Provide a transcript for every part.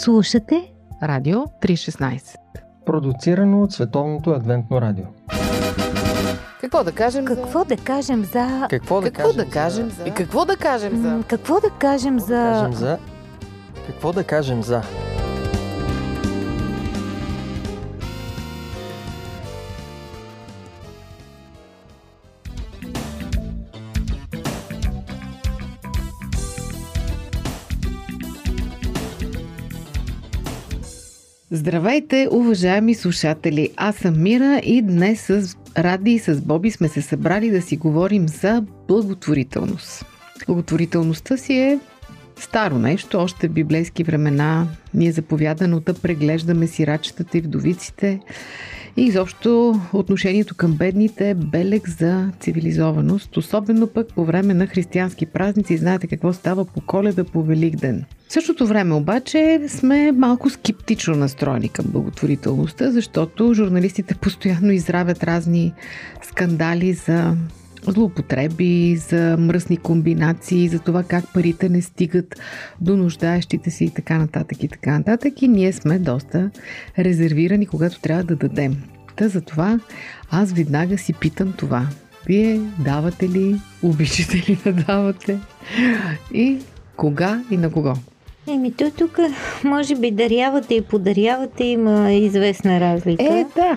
Слушате Радио 316. Продуцирано от Световното адвентно радио. Какво да кажем Какво да кажем за... Какво да Какво кажем да кажем за... И какво да кажем за... Какво да кажем Какво да за... кажем за... Какво да кажем за... Здравейте, уважаеми слушатели! Аз съм Мира и днес с Ради и с Боби сме се събрали да си говорим за благотворителност. Благотворителността си е старо нещо, още в библейски времена ни е заповядано да преглеждаме сирачетата и вдовиците и изобщо отношението към бедните е белег за цивилизованост, особено пък по време на християнски празници. Знаете какво става по коледа, по Великден. В същото време обаче сме малко скептично настроени към благотворителността, защото журналистите постоянно изравят разни скандали за злоупотреби, за мръсни комбинации, за това как парите не стигат до нуждаещите си и така нататък и така нататък. И ние сме доста резервирани, когато трябва да дадем. Та затова аз веднага си питам това. Вие давате ли, обичате ли да давате и кога и на кого? Еми, то тук може би дарявате и подарявате има известна разлика. Е, да.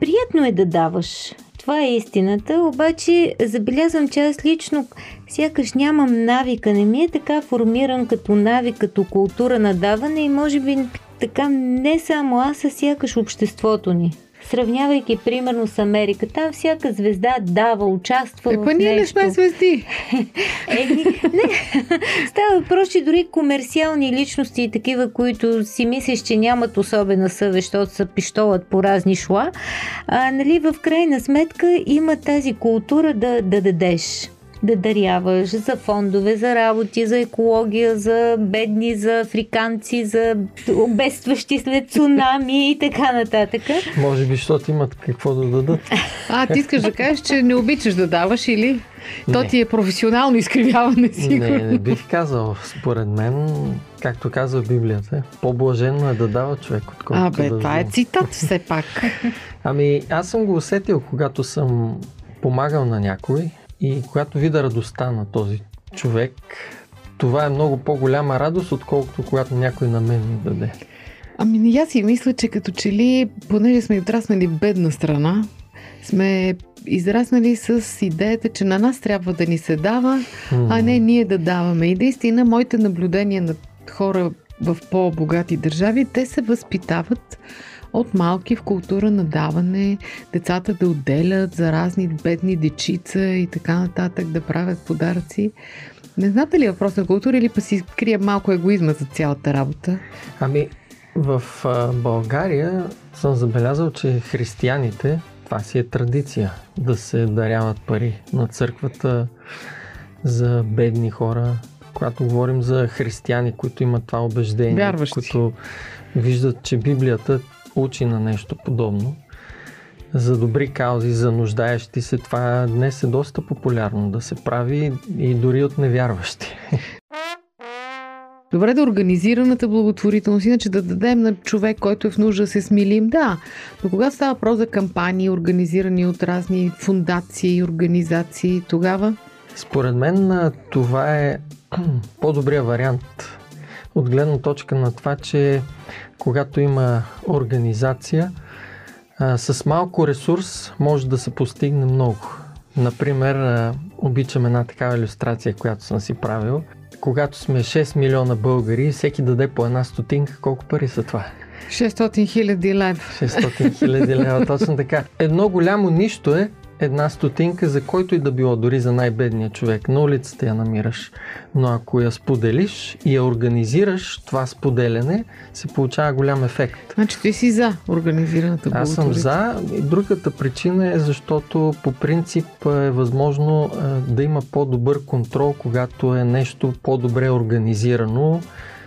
Приятно е да даваш. Това е истината, обаче забелязвам, че аз лично сякаш нямам навика, не ми е така формиран като навик, като култура на даване и може би така не само аз, а сякаш обществото ни. Сравнявайки примерно с Америка, там всяка звезда дава, участва Е, в ние не нещо. сме звезди. Еми, не. Става въпрос, че дори комерциални личности и такива, които си мислиш, че нямат особена съвест, защото са пищолът по разни шла, а, нали, в крайна сметка има тази култура да, да дадеш да даряваш за фондове, за работи, за екология, за бедни, за африканци, за обестващи след цунами и така нататък. Може би, защото имат какво да дадат. А, ти искаш да кажеш, че не обичаш да даваш или? То Не. ти е професионално изкривяване, сигурно. Не, не бих казал. Според мен, както казва Библията, по-блаженно е да дава човек, отколкото А, бе, да това е цитат все пак. Ами, аз съм го усетил, когато съм помагал на някой и когато видя радостта на този човек, това е много по-голяма радост, отколкото когато някой на мен ми даде. Ами аз си мисля, че като че ли, понеже сме отраснали бедна страна, сме израснали с идеята, че на нас трябва да ни се дава, а не ние да даваме. И наистина, моите наблюдения на хора в по-богати държави, те се възпитават от малки в култура на даване, децата да отделят за разни бедни дечица и така нататък, да правят подаръци. Не знаете ли въпрос на култура или па си крие малко егоизма за цялата работа? Ами, в България съм забелязал, че християните, това си е традиция, да се даряват пари на църквата за бедни хора. Когато говорим за християни, които имат това убеждение, Вярващи. които виждат, че Библията учи на нещо подобно, за добри каузи, за нуждаещи се, това днес е доста популярно да се прави и дори от невярващи. Добре да организираната благотворителност, иначе да дадем на човек, който е в нужда да се смилим, да. Но когато става въпрос за кампании, организирани от разни фундации, организации, тогава Според мен това е по-добрия вариант от гледна точка на това, че когато има организация, а, с малко ресурс може да се постигне много. Например, а, обичам една такава иллюстрация, която съм си правил. Когато сме 6 милиона българи, всеки даде по една стотинка, колко пари са това? 600 хиляди лева. 600 хиляди лева, точно така. Едно голямо нищо е една стотинка за който и да било, дори за най-бедния човек. На улицата я намираш. Но ако я споделиш и я организираш, това споделяне, се получава голям ефект. Значи ти си за организираната Аз съм благотворителност. за. И другата причина е защото по принцип е възможно а, да има по-добър контрол, когато е нещо по-добре организирано.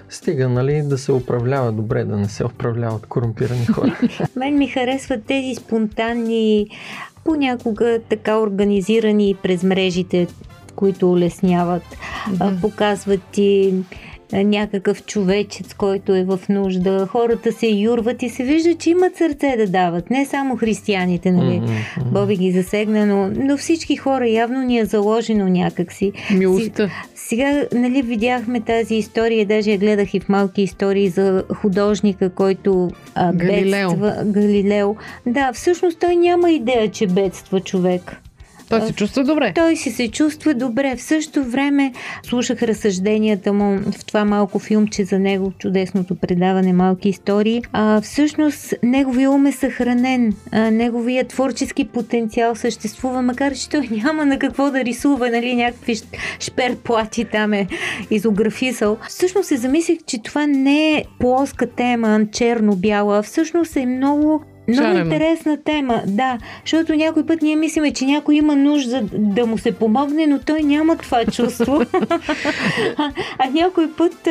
Стига, нали, да се управлява добре, да не се управлява от корумпирани хора. Мен ми харесват тези спонтанни, понякога така организирани през мрежите, които улесняват, а, показват ти някакъв човечец, който е в нужда. Хората се юрват и се вижда, че имат сърце да дават. Не само християните, нали? Mm-hmm. Боби ги засегна, но, но всички хора явно ни е заложено някакси. Милостта. Сега, нали, видяхме тази история, даже я гледах и в малки истории за художника, който а, Галилео. бедства. Галилео. Да, всъщност той няма идея, че бедства човек. Той се чувства добре. Той си се чувства добре. В същото време слушах разсъжденията му в това малко филмче за него, чудесното предаване Малки истории. А, всъщност, неговия ум е съхранен. А, неговия творчески потенциал съществува, макар че той няма на какво да рисува, нали, някакви шперплати там е изографисал. Всъщност се замислих, че това не е плоска тема, черно-бяла, всъщност е много много Шарено. интересна тема, да, защото някой път ние мислиме, че някой има нужда да му се помогне, но той няма това чувство. а, а някой път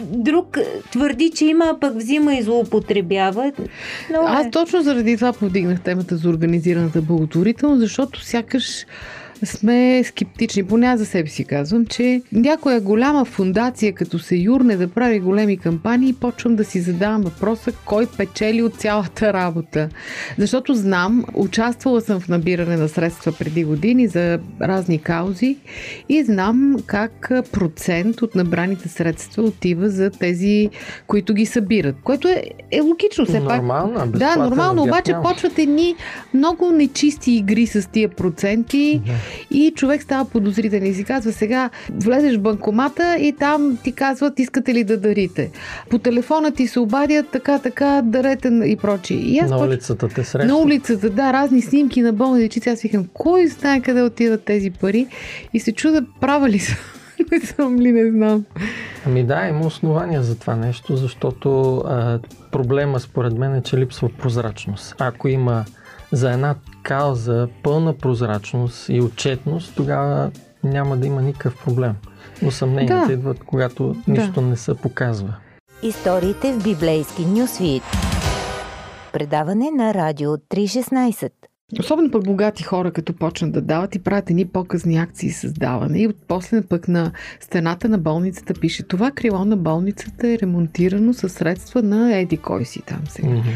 друг твърди, че има, а пък взима и злоупотребява. Но, Аз точно заради това повдигнах темата за организираната благотворителност, защото сякаш сме скептични, поне аз за себе си казвам, че някоя голяма фундация, като се юрне да прави големи кампании, почвам да си задавам въпроса кой печели от цялата работа. Защото знам, участвала съм в набиране на средства преди години за разни каузи и знам как процент от набраните средства отива за тези, които ги събират. Което е, е логично все пак. Нормално, Да, нормално, обаче почват едни много нечисти игри с тия проценти Да. И човек става подозрителен и си казва сега влезеш в банкомата и там ти казват искате ли да дарите. По телефона ти се обадят така, така, дарете и прочие. И аз На почвам- улицата те срещат. на улицата, да, разни снимки на болни дечица. Аз викам, кой знае къде отиват тези пари? И се чуда, права ли съм? Не съм ли, не знам. Ами да, има основания за това нещо, защото а, проблема според мен е, че липсва прозрачност. Ако има за една кауза пълна прозрачност и отчетност, тогава няма да има никакъв проблем. Но съмненията Да. идват, когато нищо не се показва. Историите в библейски нюсвит. Предаване на Радио 316. Особено пък богати хора, като почнат да дават и правят едни по-късни акции с даване. И после пък на стената на болницата пише това крило на болницата е ремонтирано със средства на Еди кой си там сега. Мгм.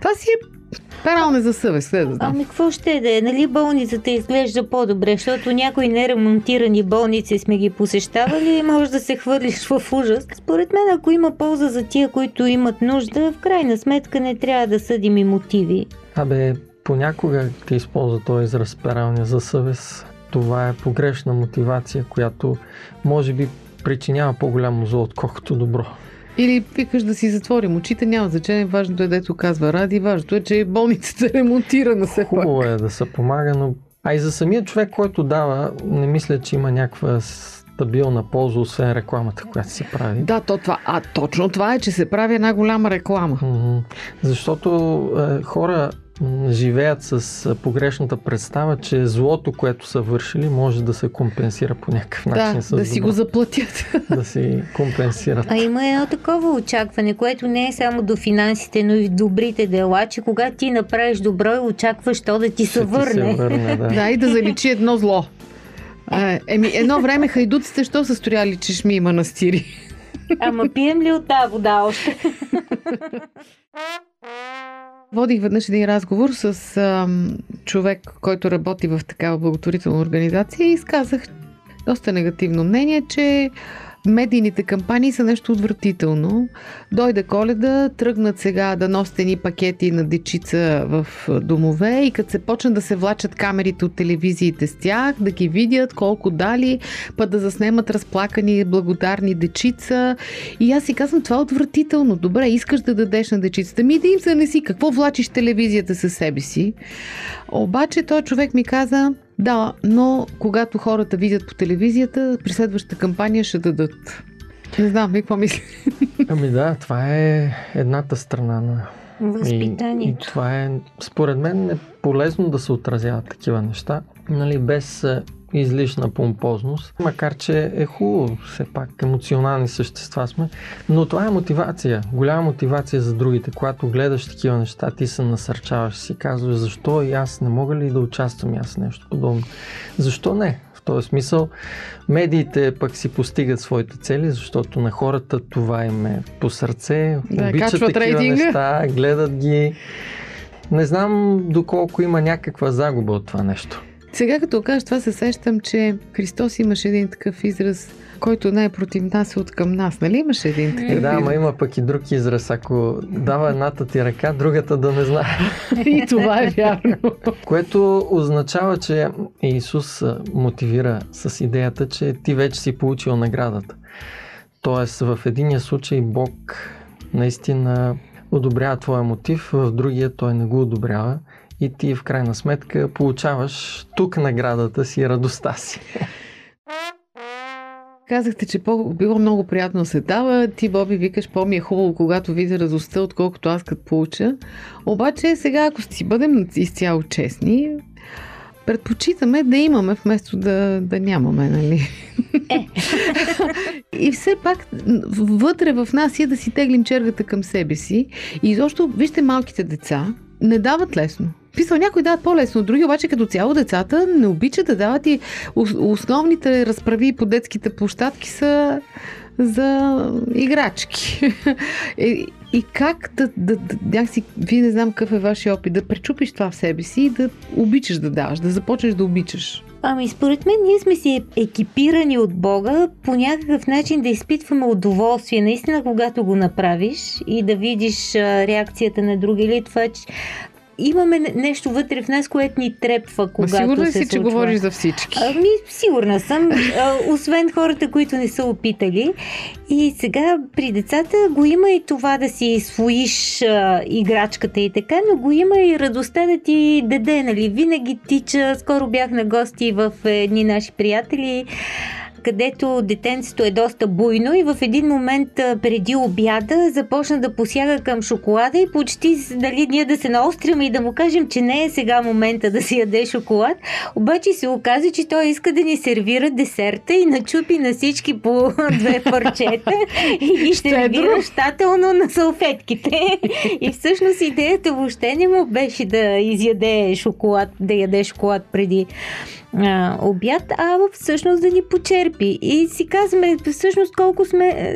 Това си е пералне за съвест, не да знам. Ами какво ще да е? Нали болницата изглежда по-добре, защото някои неремонтирани болници сме ги посещавали и може да се хвърлиш в ужас. Според мен, ако има полза за тия, които имат нужда, в крайна сметка не трябва да съдим и мотиви. Абе, понякога ти използва този израз пералня за съвест. Това е погрешна мотивация, която може би причинява по-голямо зло, отколкото добро. Или викаш да си затворим очите, няма значение. Важното е, дето казва Ради, важното е, че болницата е ремонтирана все пак. Хубаво е да се помага, но а и за самия човек, който дава, не мисля, че има някаква стабилна полза, освен рекламата, която се прави. Да, то това. А точно това е, че се прави една голяма реклама. Мгм. Защото е, хора живеят с погрешната представа, че злото, което са вършили, може да се компенсира по някакъв начин. Да, с да си добро. го заплатят. да си компенсират. А има едно такова очакване, което не е само до финансите, но и в добрите дела, че когато ти направиш добро и очакваш то да ти Ще се ти върне. Се върне да. Да, и да заличи едно зло. А, еми, едно време хайдуците, що са строяли чешми манастири? Ама пием ли от тази вода още? Водих веднъж един разговор с ам, човек, който работи в такава благотворителна организация и изказах доста негативно мнение, че медийните кампании са нещо отвратително. Дойде коледа, тръгнат сега да носят едни пакети на дечица в домове и като се почнат да се влачат камерите от телевизиите с тях, да ги видят колко дали, път да заснемат разплакани благодарни дечица. И аз си казвам, това е отвратително. Добре, искаш да дадеш на дечицата. Ми да им се не си. Какво влачиш телевизията със себе си? Обаче той човек ми каза, да, но когато хората видят по телевизията, при следващата кампания ще дадат. Не знам, какво мисли? Ами да, това е едната страна на И, и Възпитанието. това е, според мен, е полезно да се отразяват такива неща, нали, без е, излишна помпозност, макар че е хубаво, все пак емоционални същества сме, но това е мотивация, голяма мотивация за другите. Когато гледаш такива неща, ти се насърчаваш, си казваш защо и аз не мога ли да участвам и аз нещо подобно. Защо не? В този смисъл, медиите пък си постигат своите цели, защото на хората това им е по сърце, Да, обичат такива рейтинга. неща, гледат ги. Не знам доколко има някаква загуба от това нещо. Сега като кажеш това се сещам, че Христос имаше един такъв израз, който не е против нас, е от към нас. Нали имаше един такъв да, ама има пък и друг израз. Ако дава едната ти ръка, другата да не знае. И това е вярно. Което означава, че Исус мотивира с идеята, че ти вече си получил наградата. Тоест, в единия случай Бог наистина одобрява твоя мотив, в другия той не го одобрява и ти в крайна сметка получаваш тук наградата си и радостта си. Казахте, че по- било много приятно се дава. Ти, Боби, викаш, по-ми е хубаво, когато видя радостта, отколкото аз като получа. Обаче сега, ако си бъдем изцяло честни, предпочитаме да имаме, вместо да, да нямаме, нали? Е. И все пак вътре в нас е да си теглим чергата към себе си. И изобщо, вижте малките деца, не дават лесно. Писал, някои дават по-лесно, други обаче като цяло децата не обичат да дават и ос- основните разправи по детските площадки са за играчки. И, и как да, да, да някакси, вие не знам какъв е вашия опит, да пречупиш това в себе си и да обичаш да даваш, да започнеш да обичаш. Ами, според мен, ние сме си екипирани от Бога по някакъв начин да изпитваме удоволствие, наистина, когато го направиш и да видиш реакцията на други или това, че имаме не- нещо вътре в нас, което ни трепва, Ма когато сигурна се си, че случва. говориш за всички. Ами, сигурна съм, освен хората, които не са опитали. И сега при децата го има и това да си своиш а, играчката и така, но го има и радостта да ти даде, нали? Винаги тича. Скоро бях на гости в едни наши приятели където детенцето е доста буйно и в един момент преди обяда започна да посяга към шоколада и почти дали ние да се наостряме и да му кажем, че не е сега момента да си яде шоколад. Обаче се оказа, че той иска да ни сервира десерта и начупи на всички по две парчета и ги сервира щателно на салфетките. И всъщност идеята въобще не му беше да изяде шоколад, да яде шоколад преди а, обяд, а всъщност да ни почерпи. И си казваме, всъщност колко сме, е,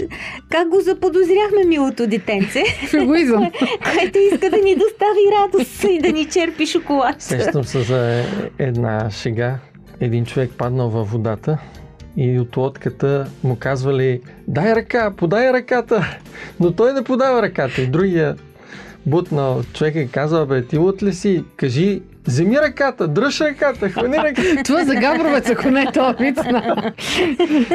как го заподозряхме милото детенце, егоизъм. което иска да ни достави радост и да ни черпи шоколад. Сещам се за една шега. Един човек паднал във водата и от лодката му казвали дай ръка, подай ръката, но той не подава ръката. И другия бутнал човек и казал, бе, ти лут ли си? Кажи, вземи ръката, дръж ръката, хвани ръката. Това за Габровец, ако не е това вид.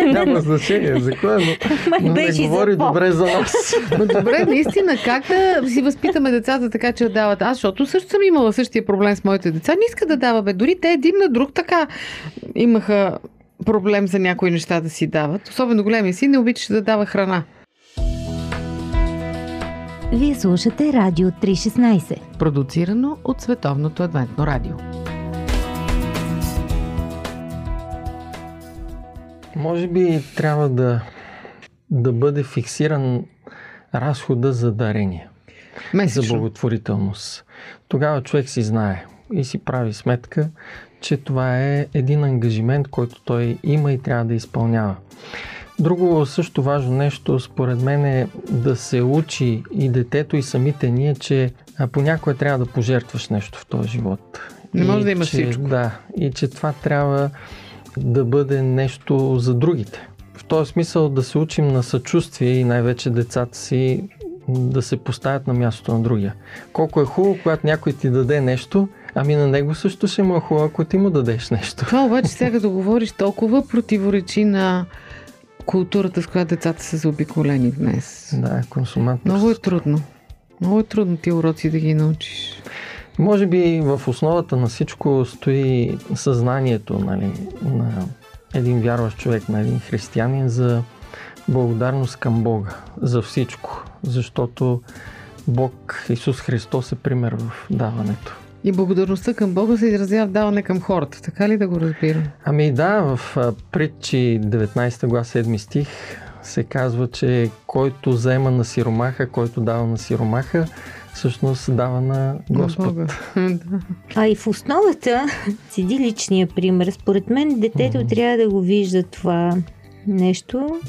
Няма значение за кое, но, но не говори добре за нас. Но добре, наистина, как да си възпитаме децата така, че да дават? Аз, защото също съм имала същия проблем с моите деца. Не иска да дава, бе. Дори те един на друг така имаха проблем за някои неща да си дават. Особено големия си не обичаше да дава храна. Вие слушате Радио 316. Продуцирано от Световното адвентно радио. Може би трябва да, да бъде фиксиран разхода за дарение. за Месечно. благотворителност. Тогава човек си знае и си прави сметка, че това е един ангажимент, който той има и трябва да изпълнява. Друго също важно нещо, според мен е да се учи и детето и самите ние, че понякога трябва да пожертваш нещо в този живот. Не може да имаш че, всичко. Да, и че това трябва да бъде нещо за другите. В този смисъл да се учим на съчувствие и най-вече децата си да се поставят на мястото на другия. Колко е хубаво, когато някой ти даде нещо, ами на него също ще му е хубаво, ако ти му дадеш нещо. Това обаче сега като говориш толкова противоречи на културата, с която децата са заобиколени днес. Да, консуматор. Много е трудно. Много е трудно ти уроци да ги научиш. Може би в основата на всичко стои съзнанието нали, на един вярващ човек, на един християнин за благодарност към Бога за всичко, защото Бог, Исус Христос е пример в даването. И благодарността към Бога се изразява в даване към хората. Така ли да го разбирам? Ами да, в а, притчи 19 глас 7 стих се казва, че който взема на сиромаха, който дава на сиромаха, всъщност дава на Господ. На. А и в основата седи личния пример. Според мен детето Мгм. трябва да го вижда това нещо.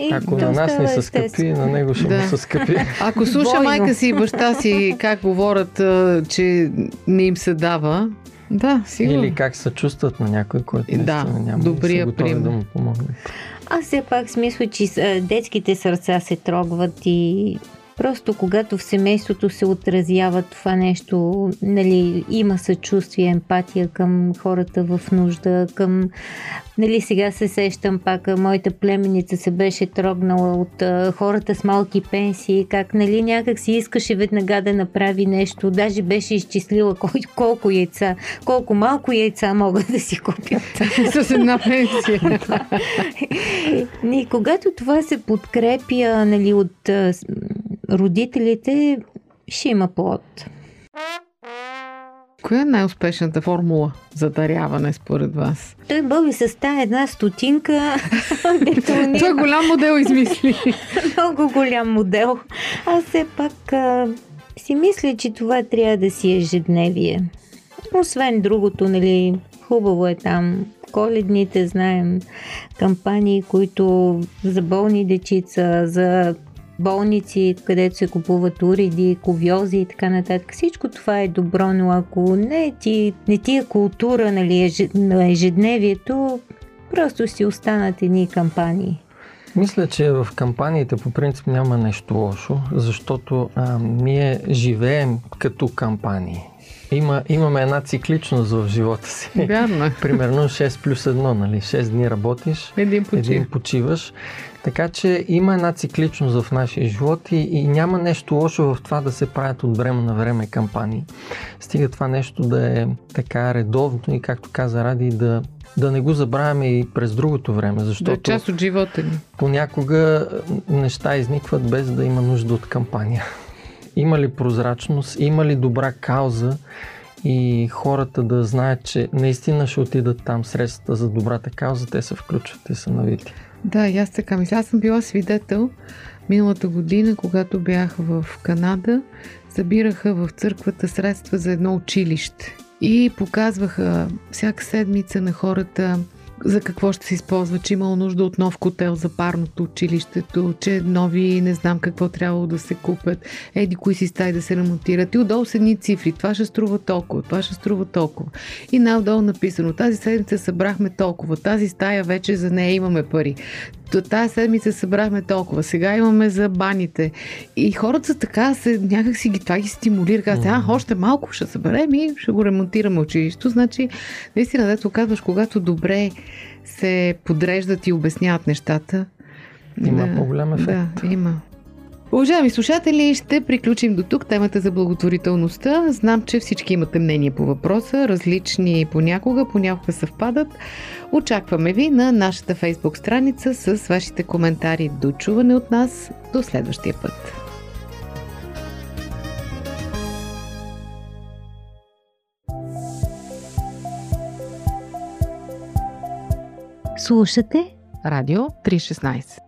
И Ако на нас не са скъпи, на него ще Да. му са скъпи. Ако слуша Двойно. майка си и баща си как говорят, че не им се дава, да, сигурно. Или как се чувстват на някой, който Да, няма добрия и са пример. да му помогнат. Аз все пак си мисля, че детските сърца се трогват и просто когато в семейството се отразява това нещо, нали, има съчувствие, емпатия към хората в нужда, към, нали, сега се сещам пак, моята племеница се беше трогнала от а, хората с малки пенсии, как, нали, някак си искаше веднага да направи нещо, даже беше изчислила кой, колко яйца, колко малко яйца могат да си купят. С една пенсия. И когато това се подкрепя нали, от родителите, ще има плод. Коя е най-успешната формула за даряване според вас? Той бъби с тая една стотинка, дето ни Той голям модел измисли. много голям модел. Аз все пак а, си мисля, че това трябва да си е ежедневие. Освен другото, нали, хубаво е там коледните, знаем, кампании, които за болни дечица, за болници, където се купуват уреди, ковьози и така нататък. Всичко това е добро, но ако не ти, не ти е култура нали, еже- на ежедневието, просто си останат едни кампании. Мисля, че в кампаниите по принцип няма нещо лошо, защото а, ние живеем като кампании. Има, имаме една цикличност в живота си. Вярно е. Примерно 6 плюс 1, нали? 6 дни работиш, Един почив. един почиваш. Така че има една цикличност в нашия живот и, и няма нещо лошо в това да се правят от време на време кампании. Стига това нещо да е така редовно и както каза Ради, да, да не го забравяме и през другото време, Да е защото част от живота ни. понякога неща изникват без да има нужда от кампания. Има ли прозрачност, има ли добра кауза и хората да знаят, че наистина ще отидат там средствата за добрата кауза, те се включват и са навити. Да, и аз така мисля. Аз съм била свидетел миналата година, когато бях в Канада, събираха в църквата средства за едно училище. И показваха всяка седмица на хората за какво ще се използва, че имало нужда от нов котел за парното училището, че нови не знам какво трябвало да се купят, еди кои си стаи да се ремонтират и отдолу са едни цифри, това ще струва толкова, това ще струва толкова. И най-отдолу написано, тази седмица събрахме толкова, тази стая вече за нея имаме пари. Т- Тая седмица събрахме толкова, сега имаме за баните. И хората така, се, някак си ги, това ги стимулира. Казват, а, още малко ще съберем и ще го ремонтираме училището. Значи, наистина, дето казваш, когато добре се подреждат и обясняват нещата. Има по-голям ефект. Да, има. Уважаеми слушатели, ще приключим до тук темата за благотворителността. Знам, че всички имате мнение по въпроса, различни понякога, понякога съвпадат. Очакваме ви на нашата фейсбук страница с вашите коментари. До чуване от нас. До следващия път. Слушате Радио 316.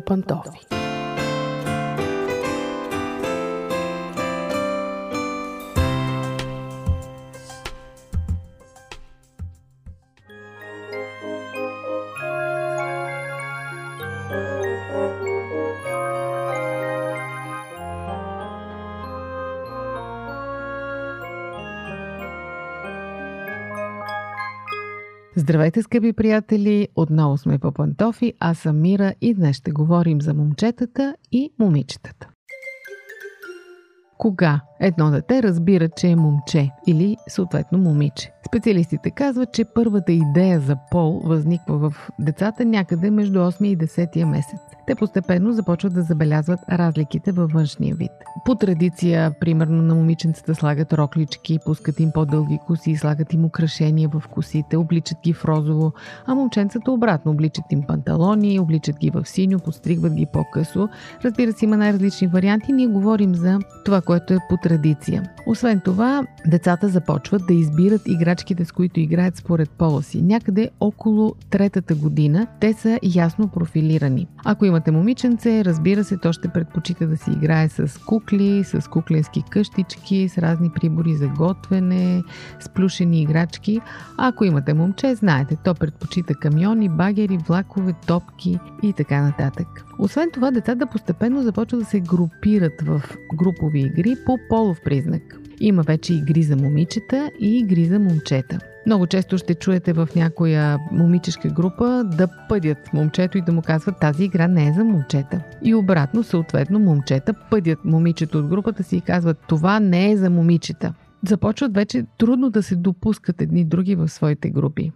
по Здравейте, скъпи приятели! Отново сме по пантофи. Аз съм Мира и днес ще говорим за момчетата и момичетата. Кога едно дете разбира, че е момче или съответно момиче? Специалистите казват, че първата идея за пол възниква в децата някъде между 8 и 10 месец те постепенно започват да забелязват разликите във външния вид. По традиция, примерно на момиченцата слагат роклички, пускат им по-дълги коси, слагат им украшения в косите, обличат ги в розово, а момченцата обратно обличат им панталони, обличат ги в синьо, подстригват ги по-късо. Разбира се, има най-различни варианти. Ние говорим за това, което е по традиция. Освен това, децата започват да избират играчките, с които играят според пола си. Някъде около третата година те са ясно профилирани. Ако има имате момиченце, разбира се, то ще предпочита да си играе с кукли, с кукленски къщички, с разни прибори за готвене, с плюшени играчки. Ако имате момче, знаете, то предпочита камиони, багери, влакове, топки и така нататък. Освен това, децата постепенно започват да се групират в групови игри по полов признак. Има вече игри за момичета и игри за момчета. Много често ще чуете в някоя момичешка група да пъдят момчето и да му казват тази игра не е за момчета. И обратно, съответно, момчета пъдят момичето от групата си и казват това не е за момичета. Започват вече трудно да се допускат едни други в своите групи.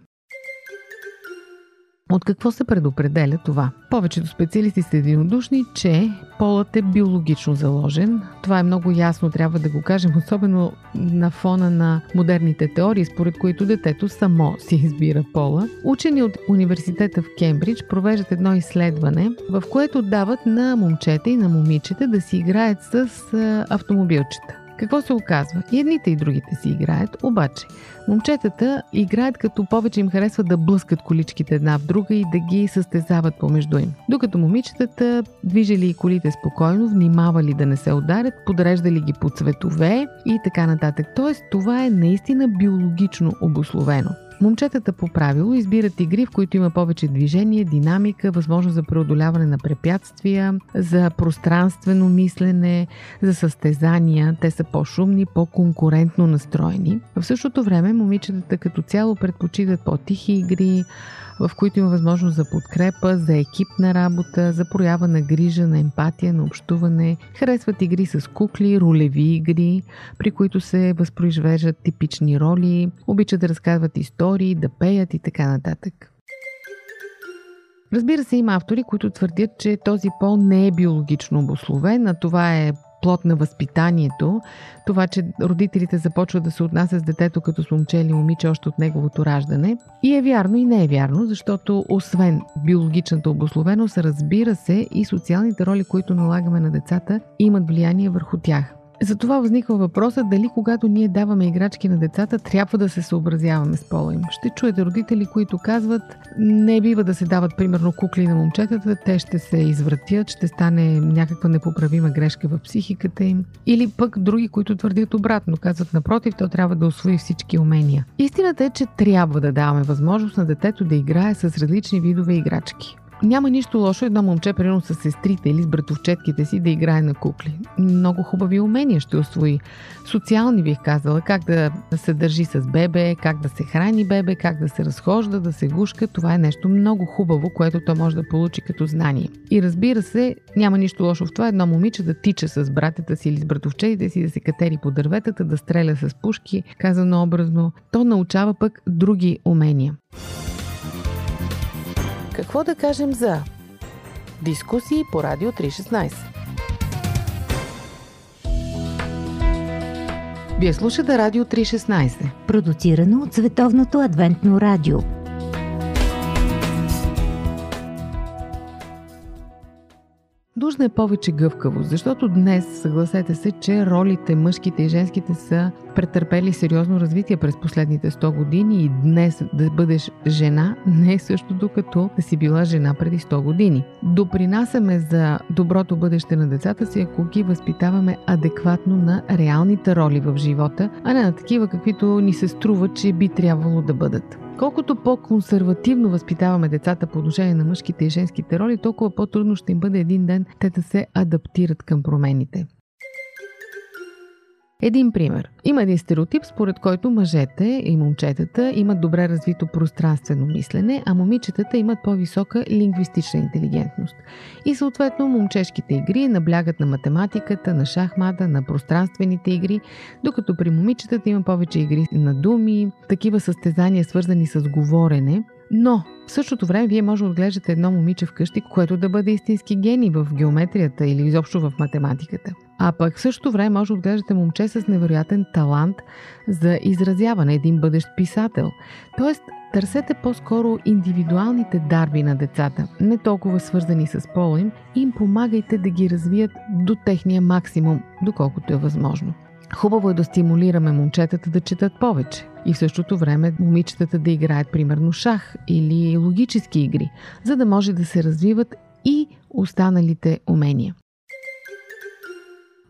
От какво се предопределя това? Повечето специалисти са единодушни, че полът е биологично заложен. Това е много ясно, трябва да го кажем, особено на фона на модерните теории, според които детето само си избира пола. Учени от университета в Кембридж провеждат едно изследване, в което дават на момчета и на момичета да си играят с автомобилчета. Какво се оказва? И едните и другите си играят, обаче момчетата играят като повече им харесва да блъскат количките една в друга и да ги състезават помежду им. Докато момичетата движили колите спокойно, внимавали да не се ударят, подреждали ги по цветове и така нататък. Тоест това е наистина биологично обословено. Момчетата по правило избират игри, в които има повече движение, динамика, възможност за преодоляване на препятствия, за пространствено мислене, за състезания. Те са по-шумни, по-конкурентно настроени. В същото време момичетата като цяло предпочитат по-тихи игри, в които има възможност за подкрепа, за екипна работа, за проява на грижа, на емпатия, на общуване. Харесват игри с кукли, ролеви игри, при които се възпроизвеждат типични роли, обичат да разказват истории, да пеят и така нататък. Разбира се, има автори, които твърдят, че този пол не е биологично обословен, а това е плод на възпитанието, това, че родителите започват да се отнасят с детето като с момче или момиче още от неговото раждане. И е вярно и не е вярно, защото освен биологичната обословеност, разбира се и социалните роли, които налагаме на децата, имат влияние върху тях. Затова възниква въпроса дали когато ние даваме играчки на децата, трябва да се съобразяваме с пола им. Ще чуете родители, които казват, не бива да се дават примерно кукли на момчетата, те ще се извратят, ще стане някаква непоправима грешка в психиката им. Или пък други, които твърдят обратно, казват напротив, то трябва да освои всички умения. Истината е, че трябва да даваме възможност на детето да играе с различни видове играчки. Няма нищо лошо едно момче, примерно с сестрите или с братовчетките си, да играе на кукли. Много хубави умения ще освои. Социални бих казала, как да се държи с бебе, как да се храни бебе, как да се разхожда, да се гушка. Това е нещо много хубаво, което то може да получи като знание. И разбира се, няма нищо лошо в това едно момиче да тича с братята си или с братовчетите си, да се катери по дърветата, да стреля с пушки, казано образно. То научава пък други умения. Какво да кажем за дискусии по Радио 316? Вие слушате Радио 316, продуцирано от Световното адвентно радио. Нужна е повече гъвкавост, защото днес, съгласете се, че ролите мъжките и женските са претърпели сериозно развитие през последните 100 години и днес да бъдеш жена не е същото като да си била жена преди 100 години. Допринасяме за доброто бъдеще на децата си, ако ги възпитаваме адекватно на реалните роли в живота, а не на такива, каквито ни се струва, че би трябвало да бъдат. Колкото по-консервативно възпитаваме децата по отношение на мъжките и женските роли, толкова по-трудно ще им бъде един ден те да се адаптират към промените. Един пример. Има един стереотип, според който мъжете и момчетата имат добре развито пространствено мислене, а момичетата имат по-висока лингвистична интелигентност. И съответно момчешките игри наблягат на математиката, на шахмата, на пространствените игри, докато при момичетата има повече игри на думи, такива състезания свързани с говорене, но в същото време вие може да отглеждате едно момиче вкъщи, което да бъде истински гений в геометрията или изобщо в математиката. А пък в същото време може да отглеждате момче с невероятен талант за изразяване, един бъдещ писател. Тоест, търсете по-скоро индивидуалните дарби на децата, не толкова свързани с пола им, и им помагайте да ги развият до техния максимум, доколкото е възможно. Хубаво е да стимулираме момчетата да четат повече и в същото време момичетата да играят примерно шах или логически игри, за да може да се развиват и останалите умения.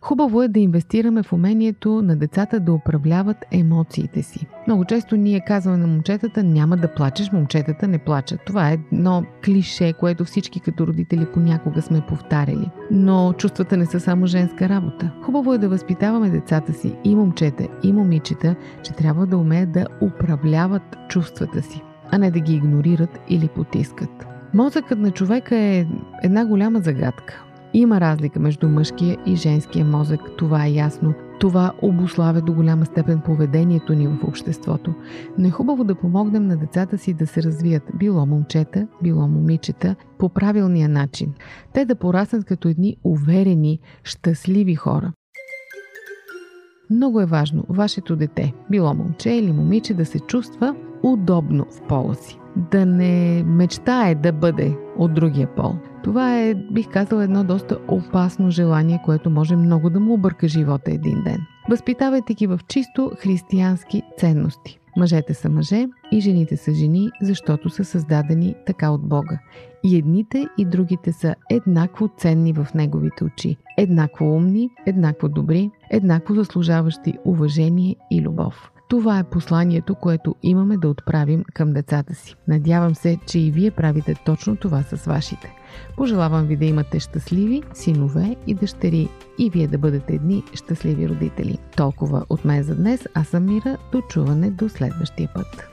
Хубаво е да инвестираме в умението на децата да управляват емоциите си. Много често ние казваме на момчетата няма да плачеш, момчетата не плачат. Това е едно клише, което всички като родители понякога сме повтаряли. Но чувствата не са само женска работа. Хубаво е да възпитаваме децата си и момчета, и момичета, че трябва да умеят да управляват чувствата си, а не да ги игнорират или потискат. Мозъкът на човека е една голяма загадка. Има разлика между мъжкия и женския мозък, това е ясно. Това обославя до голяма степен поведението ни в обществото. Но е хубаво да помогнем на децата си да се развият, било момчета, било момичета, по правилния начин. Те да пораснат като едни уверени, щастливи хора. Много е важно вашето дете, било момче или момиче, да се чувства удобно в пола си. Да не мечтае да бъде от другия пол. Това е, бих казала, едно доста опасно желание, което може много да му обърка живота един ден. Възпитавайте ги в чисто християнски ценности. Мъжете са мъже и жените са жени, защото са създадени така от Бога. И едните и другите са еднакво ценни в неговите очи, еднакво умни, еднакво добри, еднакво заслужаващи уважение и любов. Това е посланието, което имаме да отправим към децата си. Надявам се, че и вие правите точно това с вашите. Пожелавам ви да имате щастливи синове и дъщери и вие да бъдете едни щастливи родители. Толкова от мен за днес. Аз съм Мира. До чуване до следващия път.